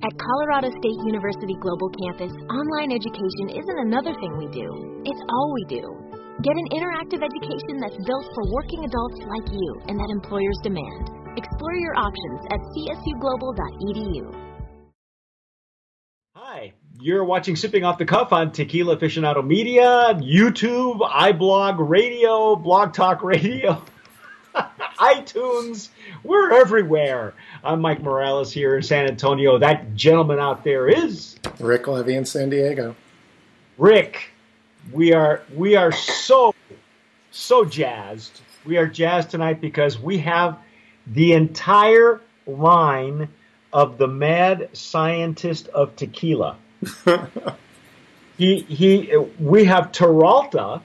At Colorado State University Global Campus, online education isn't another thing we do, it's all we do. Get an interactive education that's built for working adults like you and that employers demand. Explore your options at csuglobal.edu. Hi, you're watching Sipping Off the Cuff on Tequila Aficionado Media, YouTube, iBlog Radio, Blog Talk Radio, iTunes. We're everywhere. I'm Mike Morales here in San Antonio. That gentleman out there is Rick Levy in San Diego. Rick. We are we are so so jazzed. We are jazzed tonight because we have the entire line of the mad scientist of tequila. he he. We have Terralta,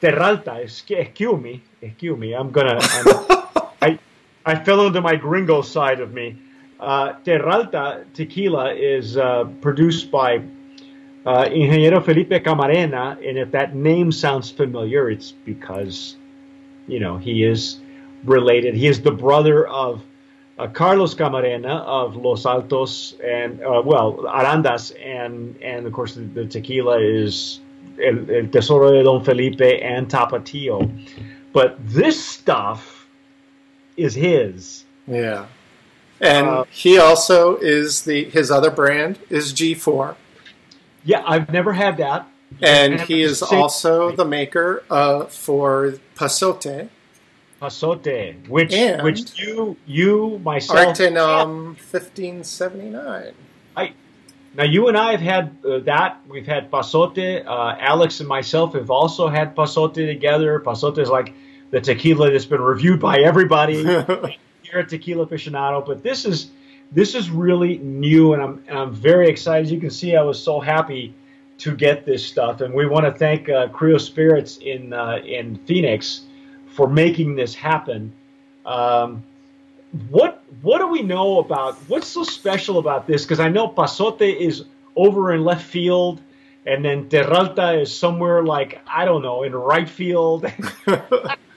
Terralta. Excuse me, excuse me. I'm gonna. I'm, I fell into my gringo side of me. Uh, Terralta tequila is uh, produced by uh, Ingeniero Felipe Camarena, and if that name sounds familiar, it's because, you know, he is related. He is the brother of uh, Carlos Camarena of Los Altos and, uh, well, Arandas, and, and of course the, the tequila is El, El, Tesoro de Don Felipe and Tapatio. But this stuff is his. Yeah. And uh, he also is the, his other brand is G4. Yeah, I've never had that. And he is also the maker uh, for Pasote. Pasote, which and which you you myself Artenom fifteen seventy nine. I now you and I have had uh, that. We've had Pasote. Uh, Alex and myself have also had Pasote together. Pasote is like the tequila that's been reviewed by everybody here at Tequila Aficionado. But this is this is really new, and I'm and I'm very excited. As you can see, I was so happy to get this stuff, and we want to thank uh, Creo Spirits in uh, in Phoenix for making this happen. Um, what what do we know about what's so special about this? Because I know Pasote is over in left field, and then Terralta is somewhere like I don't know in right field.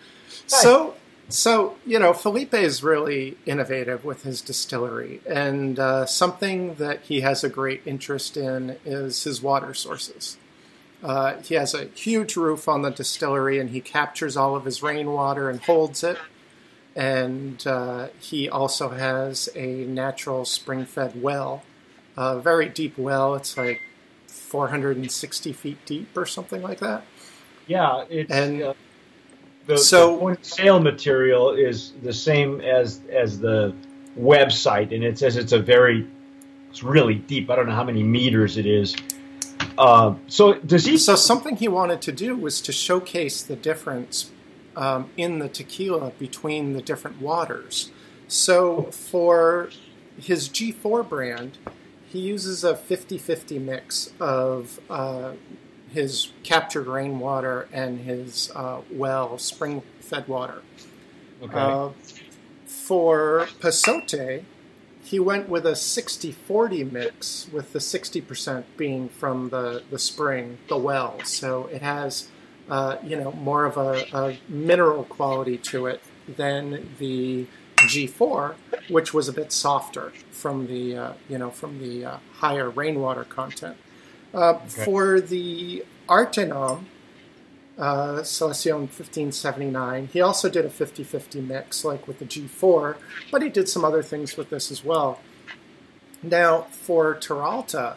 so so, you know, Felipe is really innovative with his distillery, and uh, something that he has a great interest in is his water sources. Uh, he has a huge roof on the distillery, and he captures all of his rainwater and holds it. And uh, he also has a natural spring fed well, a very deep well. It's like 460 feet deep or something like that. Yeah, it's. And, uh, the, so the point sale material is the same as as the website, and it says it's a very it's really deep. I don't know how many meters it is. Uh, so does he? So something he wanted to do was to showcase the difference um, in the tequila between the different waters. So for his G4 brand, he uses a 50-50 mix of uh, his captured rainwater and his uh, well spring fed water. Okay. Uh, for Pasote, he went with a 60 40 mix, with the 60% being from the, the spring, the well. So it has, uh, you know, more of a, a, mineral quality to it than the G4, which was a bit softer from the, uh, you know, from the uh, higher rainwater content. Uh, okay. For the Artenom, uh, Selección 1579, he also did a 50 50 mix, like with the G4, but he did some other things with this as well. Now, for Terralta,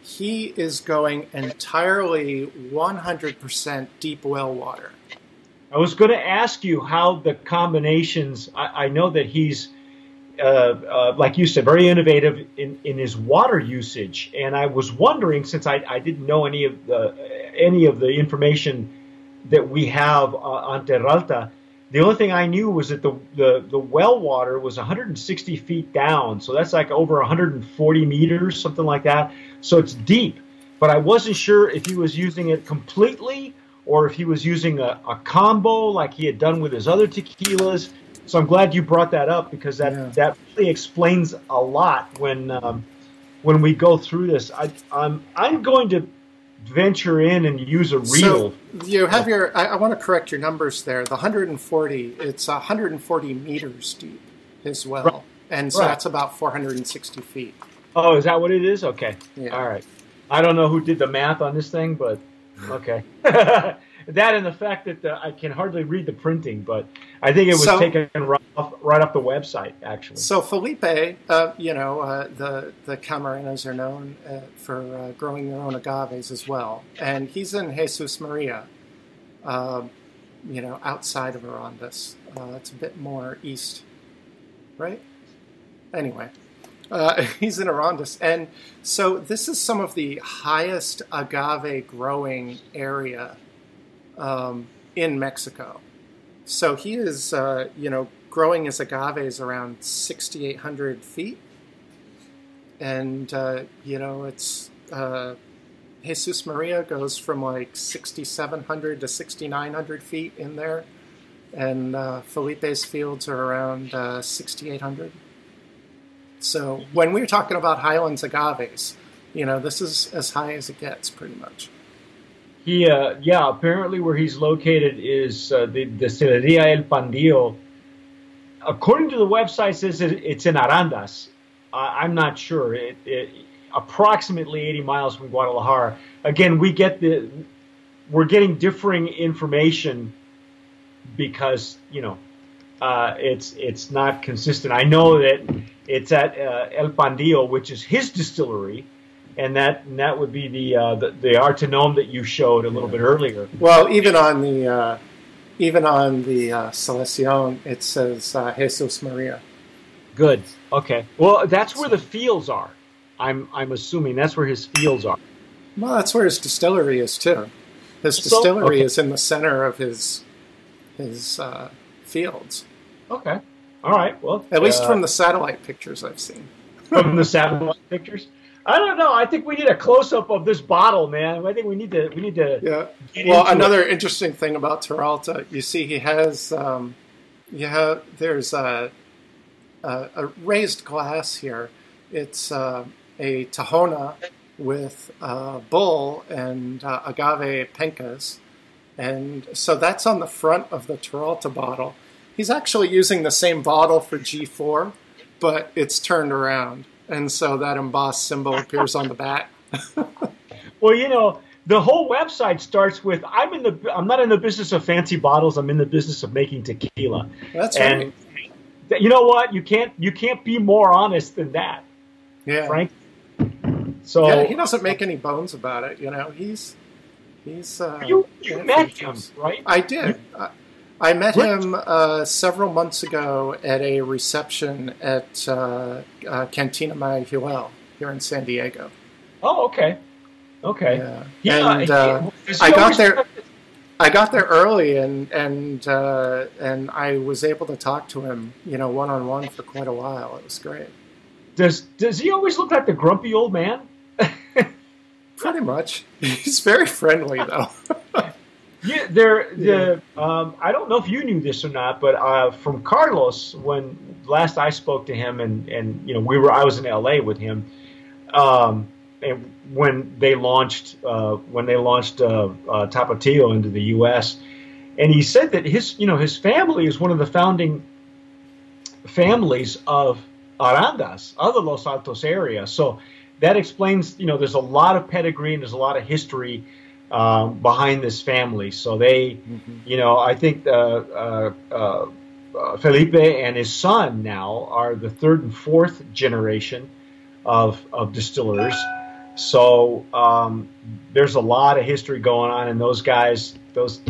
he is going entirely 100% deep well water. I was going to ask you how the combinations, I, I know that he's uh, uh, like you said, very innovative in, in his water usage. And I was wondering, since I, I didn't know any of the any of the information that we have uh, on Terralta, the only thing I knew was that the, the, the well water was 160 feet down, so that's like over 140 meters, something like that. So it's deep, but I wasn't sure if he was using it completely or if he was using a, a combo like he had done with his other tequilas so I'm glad you brought that up because that yeah. that really explains a lot when um, when we go through this. I, I'm I'm going to venture in and use a reel. So you have your. I, I want to correct your numbers there. The 140. It's 140 meters deep as well, right. and so right. that's about 460 feet. Oh, is that what it is? Okay. Yeah. All right. I don't know who did the math on this thing, but okay. that and the fact that the, I can hardly read the printing, but I think it was So- taken right off, right off the website, actually. So Felipe, uh, you know, uh, the the Camarenas are known uh, for uh, growing their own agaves as well, and he's in Jesus Maria, um, you know, outside of Arandas. Uh, it's a bit more east, right? Anyway, uh, he's in Arandas, and so this is some of the highest agave growing area um, in Mexico. So he is, uh, you know, growing his agaves around 6,800 feet. And, uh, you know, it's, uh, Jesus Maria goes from like 6,700 to 6,900 feet in there. And uh, Felipe's fields are around uh, 6,800. So when we're talking about highlands agaves, you know, this is as high as it gets pretty much. He, uh, yeah, apparently where he's located is uh, the Destilería El Pandillo. According to the website, says it- it's in Arandas. I I'm not sure. It, it, approximately 80 miles from Guadalajara. Again, we get the we're getting differing information because you know uh, it's it's not consistent. I know that it's at uh, El Pandillo, which is his distillery, and that and that would be the uh, the, the Artenom that you showed a little bit earlier. Well, even on the uh, even on the uh, Selección, it says uh, Jesus Maria. Good. Okay. Well, that's where the fields are. I'm I'm assuming that's where his fields are. Well, that's where his distillery is too. His So- distillery okay. is in the center of his his uh, fields. Okay. All right. Well, At least uh, from the satellite pictures I've seen. from the satellite pictures. I don't know. I think we need a close up of this bottle, man. I think we need to we need to. Yeah. Well, another interesting thing about Terralta, you see, he has, um, you have, there's a, a, a raised glass here. It's uh, a Tahona with uh, bull and uh, agave pencas, and so that's on the front of the Terralta bottle. He's actually using the same bottle for G4, but it's turned around, and so that embossed symbol appears on the back. Well, you know, the whole website starts with I'm in the I'm not in the business of fancy bottles. I'm in the business of making tequila. That's and right. th- you know what? You can't you can't be more honest than that, Yeah. Frank. So yeah, he doesn't make any bones about it. You know, he's he's. Uh, you you yeah, met him, right? I did. I, I met What? him uh, several months ago at a reception at uh, uh, Cantina Mayahuel here in San Diego. Oh, okay, okay. Yeah. Yeah, and he- uh, I got there. I got there early, and and uh, and I was able to talk to him, you know, one on one for quite a while. It was great. Does does he always look like the grumpy old man? Pretty much. He's very friendly, though. Yeah, there. The um, I don't know if you knew this or not, but uh, from Carlos, when last I spoke to him, and and you know we were I was in L.A. with him, um, and when they launched uh, when they launched uh, uh, Tapatio into the U.S. and he said that his you know his family is one of the founding families of Arandas, of the Los Altos area. So that explains you know there's a lot of pedigree and there's a lot of history um, behind this family. So they, you know, I think uh, uh, uh, uh, Felipe and his son now are the third and fourth generation of of distillers. So um, there's a lot of history going on, and those guys, those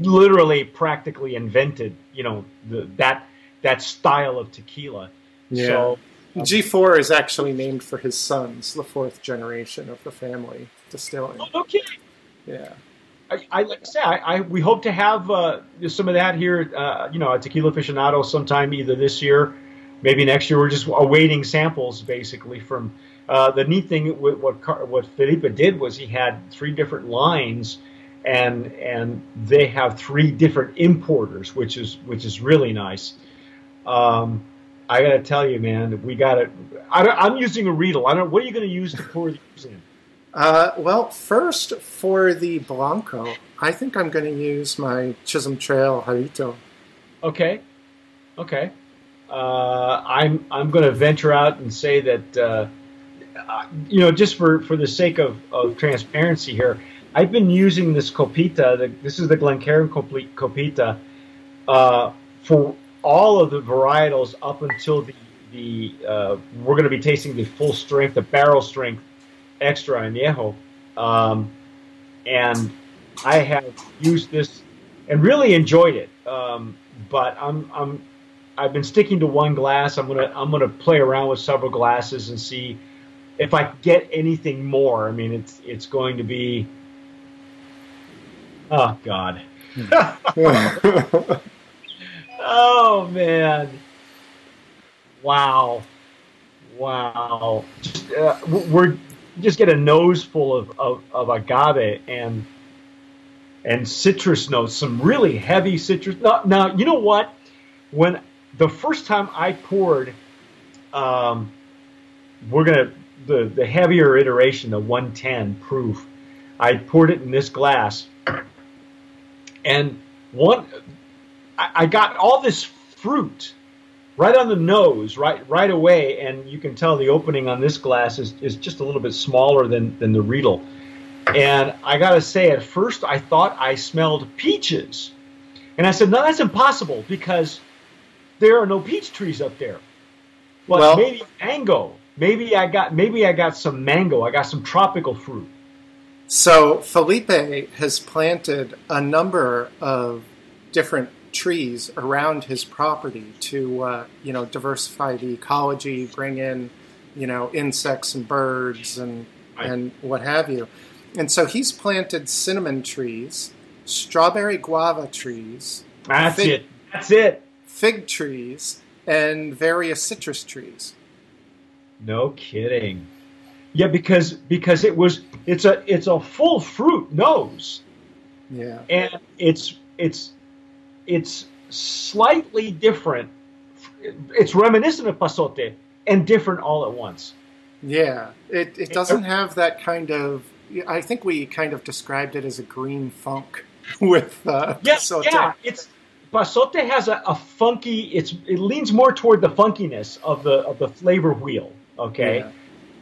literally practically invented, you know, the, that that style of tequila. So G4 is actually named for his sons, the fourth generation of the family distilling. oh, no kidding. Yeah. I, I like I say, I, I we hope to have uh, some of that here. Uh, you know, at Tequila Aficionado sometime either this year, maybe next year. We're just awaiting samples, basically. From uh, the neat thing, with what what Felipe did was he had three different lines, and and they have three different importers, which is which is really nice. Um, I got to tell you, man, we got it. I'm using a Riedel. I don't. What are you going to use to pour these in? Uh, well, first for the Blanco, I think I'm going to use my Chisholm Trail Jarito. Okay, okay. Uh, I'm I'm going to venture out and say that uh, you know, just for for the sake of, of transparency here, I've been using this Copita. The, this is the Glencairn Copita uh, for all of the varietals up until the the uh, we're going to be tasting the full strength, the barrel strength extra añejo, um, and I have used this and really enjoyed it. Um, but I'm I'm I've been sticking to one glass. I'm gonna I'm gonna play around with several glasses and see if I get anything more. I mean, it's it's going to be. Oh God. oh man. Wow. Wow. Just, uh, we're just get a nose full of, of, of agave and and citrus notes, some really heavy citrus. Now, now, you know what? When the first time I poured, um, we're gonna the the heavier iteration, the 110 proof. I poured it in this glass, and one, I, I got all this fruit right on the nose, right right away, and you can tell the opening on this glass is, is just a little bit smaller than than the Riedel. And I gotta say, at first I thought I smelled peaches, and I said, "No, that's impossible because there are no peach trees up there." But well, maybe mango. Maybe I got maybe I got some mango. I got some tropical fruit. So Felipe has planted a number of different trees around his property to uh, you know diversify the ecology, bring in you know insects and birds and and what have you. And so he's planted cinnamon trees, strawberry guava trees. That's fig, it. That's it. Fig trees and various citrus trees. No kidding. Yeah, because because it was it's a it's a full fruit nose. Yeah. And it's it's it's slightly different. It's reminiscent of pasote and different all at once. Yeah, it, it doesn't have that kind of. I think we kind of described it as a green funk with uh, yes, pasote. yeah. It's pasote has a, a, funky. It's it leans more toward the funkiness of the of the flavor wheel. Okay. Yeah.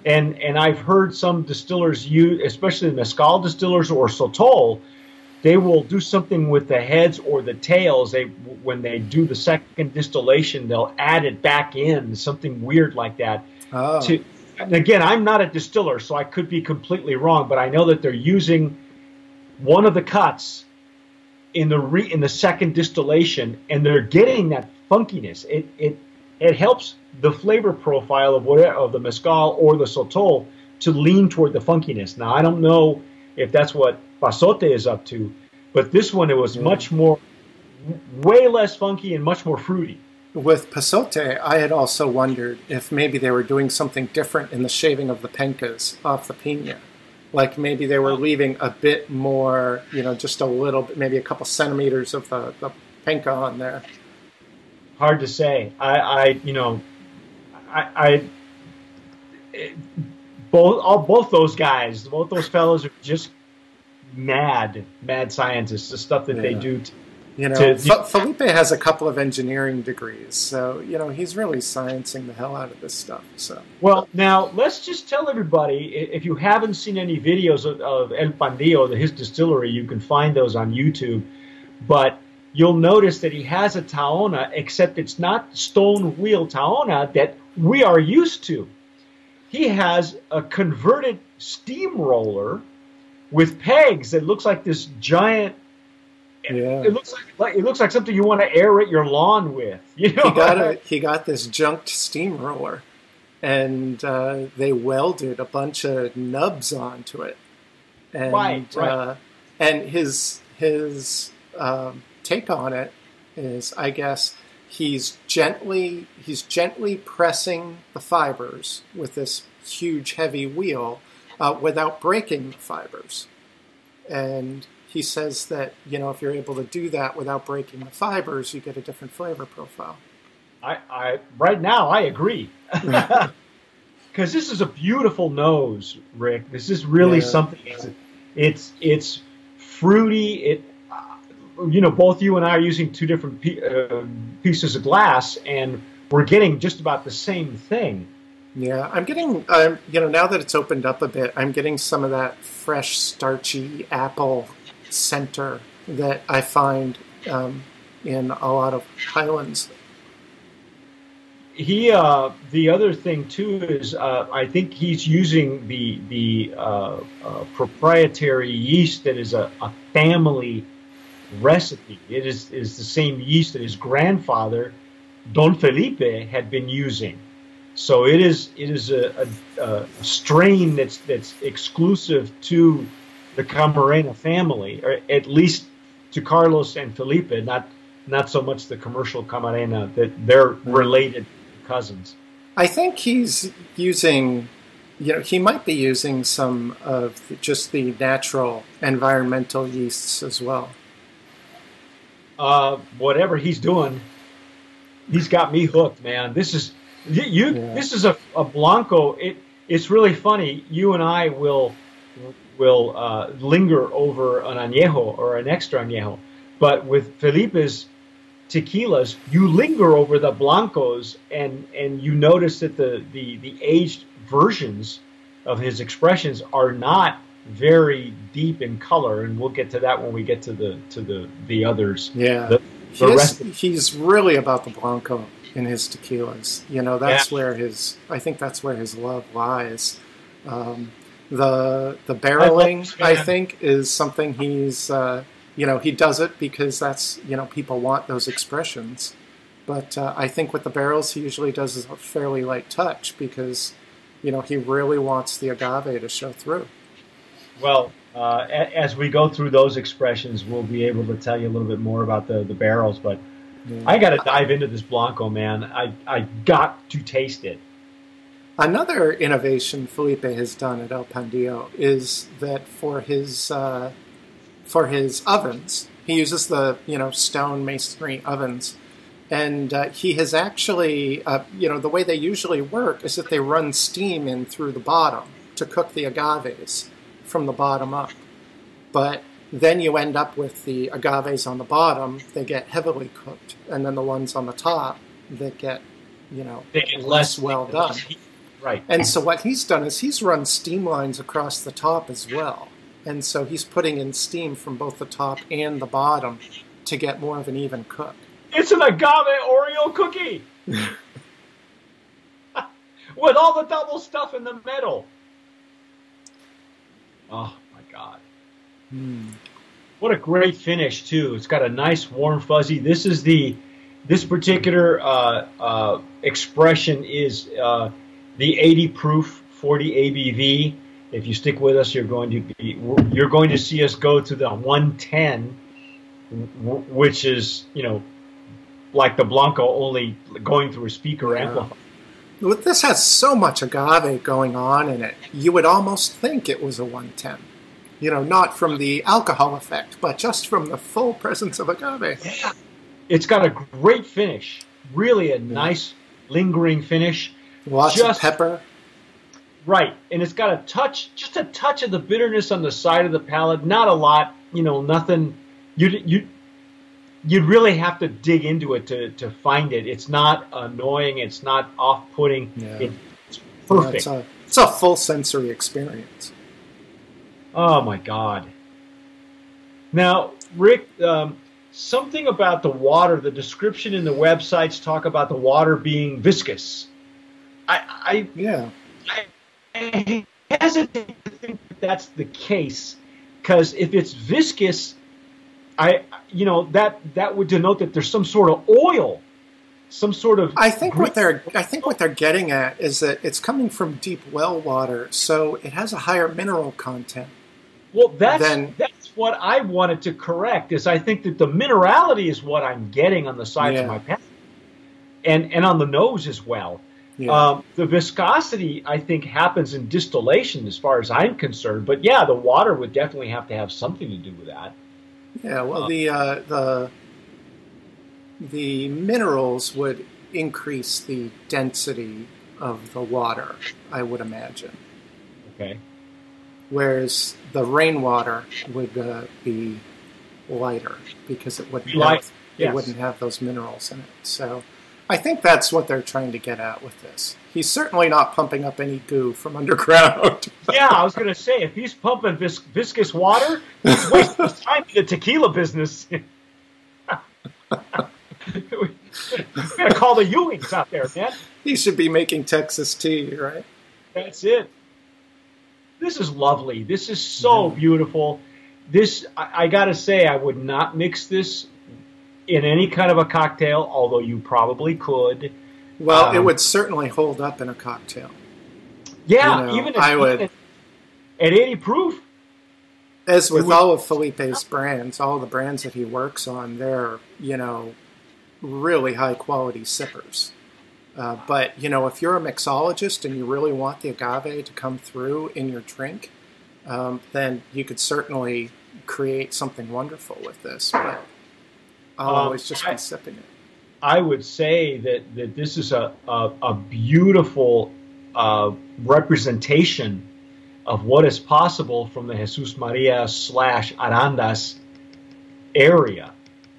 And, and I've heard some distillers use, especially mezcal distillers or sotol, they will do something with the heads or the tails. They when they do the second distillation, they'll add it back in something weird like that. Oh. To and again, I'm not a distiller, so I could be completely wrong, but I know that they're using one of the cuts in the re, in the second distillation, and they're getting that funkiness. It it it helps the flavor profile of whatever of the mezcal or the sotol to lean toward the funkiness. Now, I don't know if that's what Pasote is up to. But this one, it was yeah. much more, way less funky and much more fruity. With Pasote, I had also wondered if maybe they were doing something different in the shaving of the pencas off the pina. Like maybe they were leaving a bit more, you know, just a little bit, maybe a couple centimeters of the, the penca on there. Hard to say. I, I you know, I, I it, both all both those guys, both those fellows are just mad, mad scientists. The stuff that yeah. they do. To, you know, to, Felipe has a couple of engineering degrees, so you know he's really sciencing the hell out of this stuff. So well, now let's just tell everybody if you haven't seen any videos of, of El Pandillo, his distillery, you can find those on YouTube. But you'll notice that he has a tahona, except it's not stone wheel tahona that we are used to. He has a converted steamroller with pegs. It looks like this giant. Yeah. It looks like it looks like something you want to aerate your lawn with. You know, he got a, he got this junked steamroller, and uh, they welded a bunch of nubs onto it. And, right, right. Uh, and his his um, take on it is, I guess, he's gently he's gently pressing the fibers with this huge heavy wheel uh, without breaking the fibers. And he says that you know if you're able to do that without breaking the fibers, you get a different flavor profile. I, I right now I agree because this is a beautiful nose, Rick. This is really yeah. something. It's, it's it's fruity. It you know both you and I are using two different uh, pieces of glass, and we're getting just about the same thing. Yeah, I'm getting, um, you know, now that it's opened up a bit, I'm getting some of that fresh, starchy apple center that I find um, in a lot of Highlands. He, uh, the other thing too is, uh, I think he's using the the uh, uh proprietary yeast that is a, a family recipe. It is is the same yeast that his grandfather, Don Felipe, had been using. So it is it is a, a, a strain that's that's exclusive to the Camarena family, or at least to Carlos and Felipe, not not so much the commercial Camarena that they're related cousins. I think he's using, you know, he might be using some of just the natural environmental yeasts as well. Uh, whatever he's doing, he's got me hooked, man. This is you. you yeah. This is a, a Blanco. It it's really funny. You and I will will uh, linger over an añejo or an extra añejo, but with Felipe's tequilas, you linger over the blancos, and and you notice that the the the aged versions of his expressions are not very deep in color, and we'll get to that when we get to the to the the others. Yeah, the, the rest of- he's really about the blanco in his tequilas. You know, that's yeah. where his I think that's where his love lies. Um, the the barreling, I, I, think, is something he's uh, you know he does it because that's you know people want those expressions. But uh, I think with the barrels, he usually does a fairly light touch because you know he really wants the agave to show through. Well, uh, as we go through those expressions, we'll be able to tell you a little bit more about the, the barrels. But. I got to dive into this Blanco, man. I, I got to taste it. Another innovation Felipe has done at El Pandillo is that for his uh, for his ovens, he uses the you know stone masonry ovens, and uh, he has actually uh, you know the way they usually work is that they run steam in through the bottom to cook the agaves from the bottom up, but then you end up with the agaves on the bottom; they get heavily cooked, and then the ones on the top that get you know less, less well done. Right. And so what he's done is he's run steam lines across the top as well. And so he's putting in steam from both the top and the bottom to get more of an even cook. It's an agave Oreo cookie. With all the double stuff in the middle. Oh my god. Hmm. What a great finish too. It's got a nice warm fuzzy. This is the this particular uh, uh, expression is uh, the 80 proof 40 ABV. If you stick with us, you're going to be you're going to see us go to the 110, which is you know like the Blanco, only going through a speaker yeah. amplifier. This has so much agave going on in it. You would almost think it was a 110. You know, not from the alcohol effect, but just from the full presence of agave. Yeah. It's got a great finish. Really a mm. nice lingering finish. Lots just, of pepper. Right, and it's got a touch, just a touch of the bitterness on the side of the palate. Not a lot, you know, nothing. You you you'd really have to dig into it to, to find it. It's not annoying. It's not off putting. Yeah. It's perfect. Yeah, it's, a, it's a full sensory experience. Oh my god. Now, Rick, um, something about the water. The description in the websites talk about the water being viscous. I, I yeah, I, I hesitate to think that that's the case because if it's viscous, I you know that that would denote that there's some sort of oil, some sort of. I think what they're I think what they're getting at is that it's coming from deep well water, so it has a higher mineral content. Well, that's than, that's what I wanted to correct. Is I think that the minerality is what I'm getting on the sides yeah. of my palate, and and on the nose as well. Yeah. Um, the viscosity, I think, happens in distillation as far as I'm concerned. But yeah, the water would definitely have to have something to do with that. Yeah, well, uh, the uh, the the minerals would increase the density of the water, I would imagine. Okay. Whereas the rainwater would uh, be lighter because it wouldn't Light. have, yes. it wouldn't have those minerals in it. So I think that's what they're trying to get at with this. He's certainly not pumping up any goo from underground. yeah, I was going to say if he's pumping vis- viscous water, he's wasting his time in the tequila business. we gotta call the Ewings out there, man. He should be making Texas tea, right? That's it. This is lovely. This is so beautiful. This, I, I got to say, I would not mix this in any kind of a cocktail, although you probably could. Well, Um, it would certainly hold up in a cocktail. Yeah, You know, even at, I would- at, at 80 proof. As with would- all of Felipe's brands, all the brands that he works on, they're, you know, really high quality sippers. Uh, but, you know, if you're a mixologist and you really want the agave to come through in your drink, um, then you could certainly create something wonderful with this. But I'll Um, always just I- be sipping it. I would say that, that this is a, a, a beautiful uh, representation of what is possible from the Jesus Maria slash Arandas area.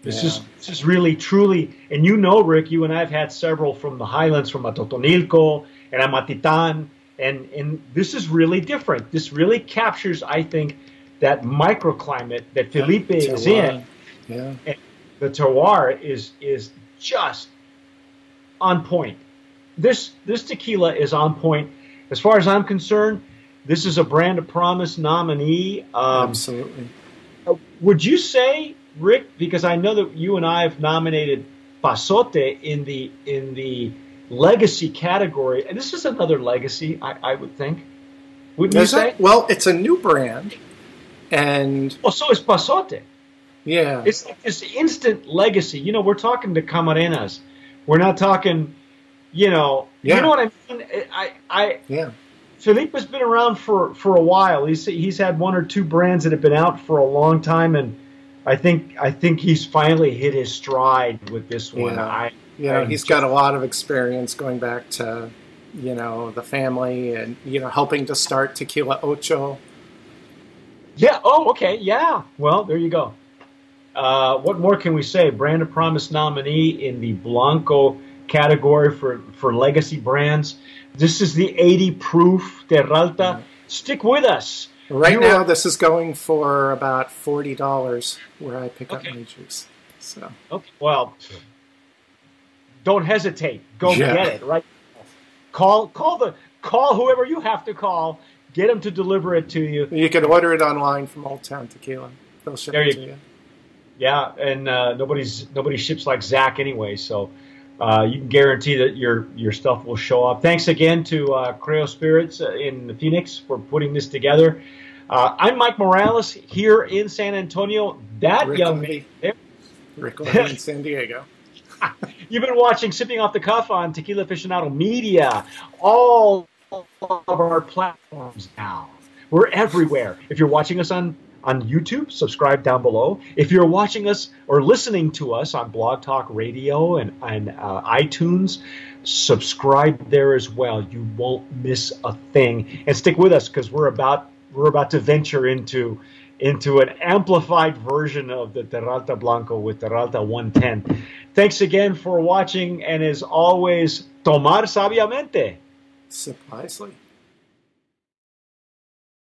This is Yeah. this is really truly, and you know, Rick, you and I have had several from the highlands, from Atotonilco and Amatitan, and and this is really different. This really captures, I think, that microclimate that Felipe is in Yeah. the terroir is is just on point. This this tequila is on point. As far as I'm concerned, this is a brand of promise nominee. Um, Absolutely. would you say, Rick? Because I know that you and I have nominated Pasote in the in the legacy category, and this is another legacy. I, I would think. Wouldn't you say? that- well, it's a new brand. And Well, so is Pasote. yeah, It's like this instant legacy. You know, we're talking to Camarenas. We're not talking, you know, Yeah. you know what I mean? I, I, yeah. Philippe has been around for, for a while. He's, he's had one or two brands that have been out for a long time. And I think, I think he's finally hit his stride with this one. Yeah. I, You know, he's just- got a lot of experience going back to, you know, the family and, you know, helping to start Tequila Ocho. yeah. Oh, okay. Yeah. Well, there you go. Uh, what more can we say? Brand of Promise nominee in the Blanco category for, for legacy brands. This is the 80 proof Terralta. Stick with us. Right You now, are- this is going for about $40 where I pick Okay. up my juice. So, Okay. Well, don't hesitate. Go Yeah. get it. Right. Call call the call whoever you have to call. Get them to deliver it to you. you can order it online from Old Town Tequila. They'll ship There it you to you. Yeah, and uh, nobody's nobody ships like Zach anyway, so uh, you can guarantee that your your stuff will show up. Thanks again to uh, Creo Spirits uh, in Phoenix for putting this together. Uh, I'm Mike Morales here in San Antonio. That Rick young man. Rick in San Diego. You've been watching Sipping Off the Cuff on Tequila Aficionado Media. All of our platforms now. We're everywhere. If you're watching us on, on YouTube, subscribe down below. If you're watching us or listening to us on Blog Talk Radio and, and uh, iTunes, subscribe there as well. You won't miss a thing. And stick with us because we're about we're about to venture into into an amplified version of the Terralta Blanco with Terralta 110. Thanks again for watching, and as always, tomar sabiamente. Sip wisely.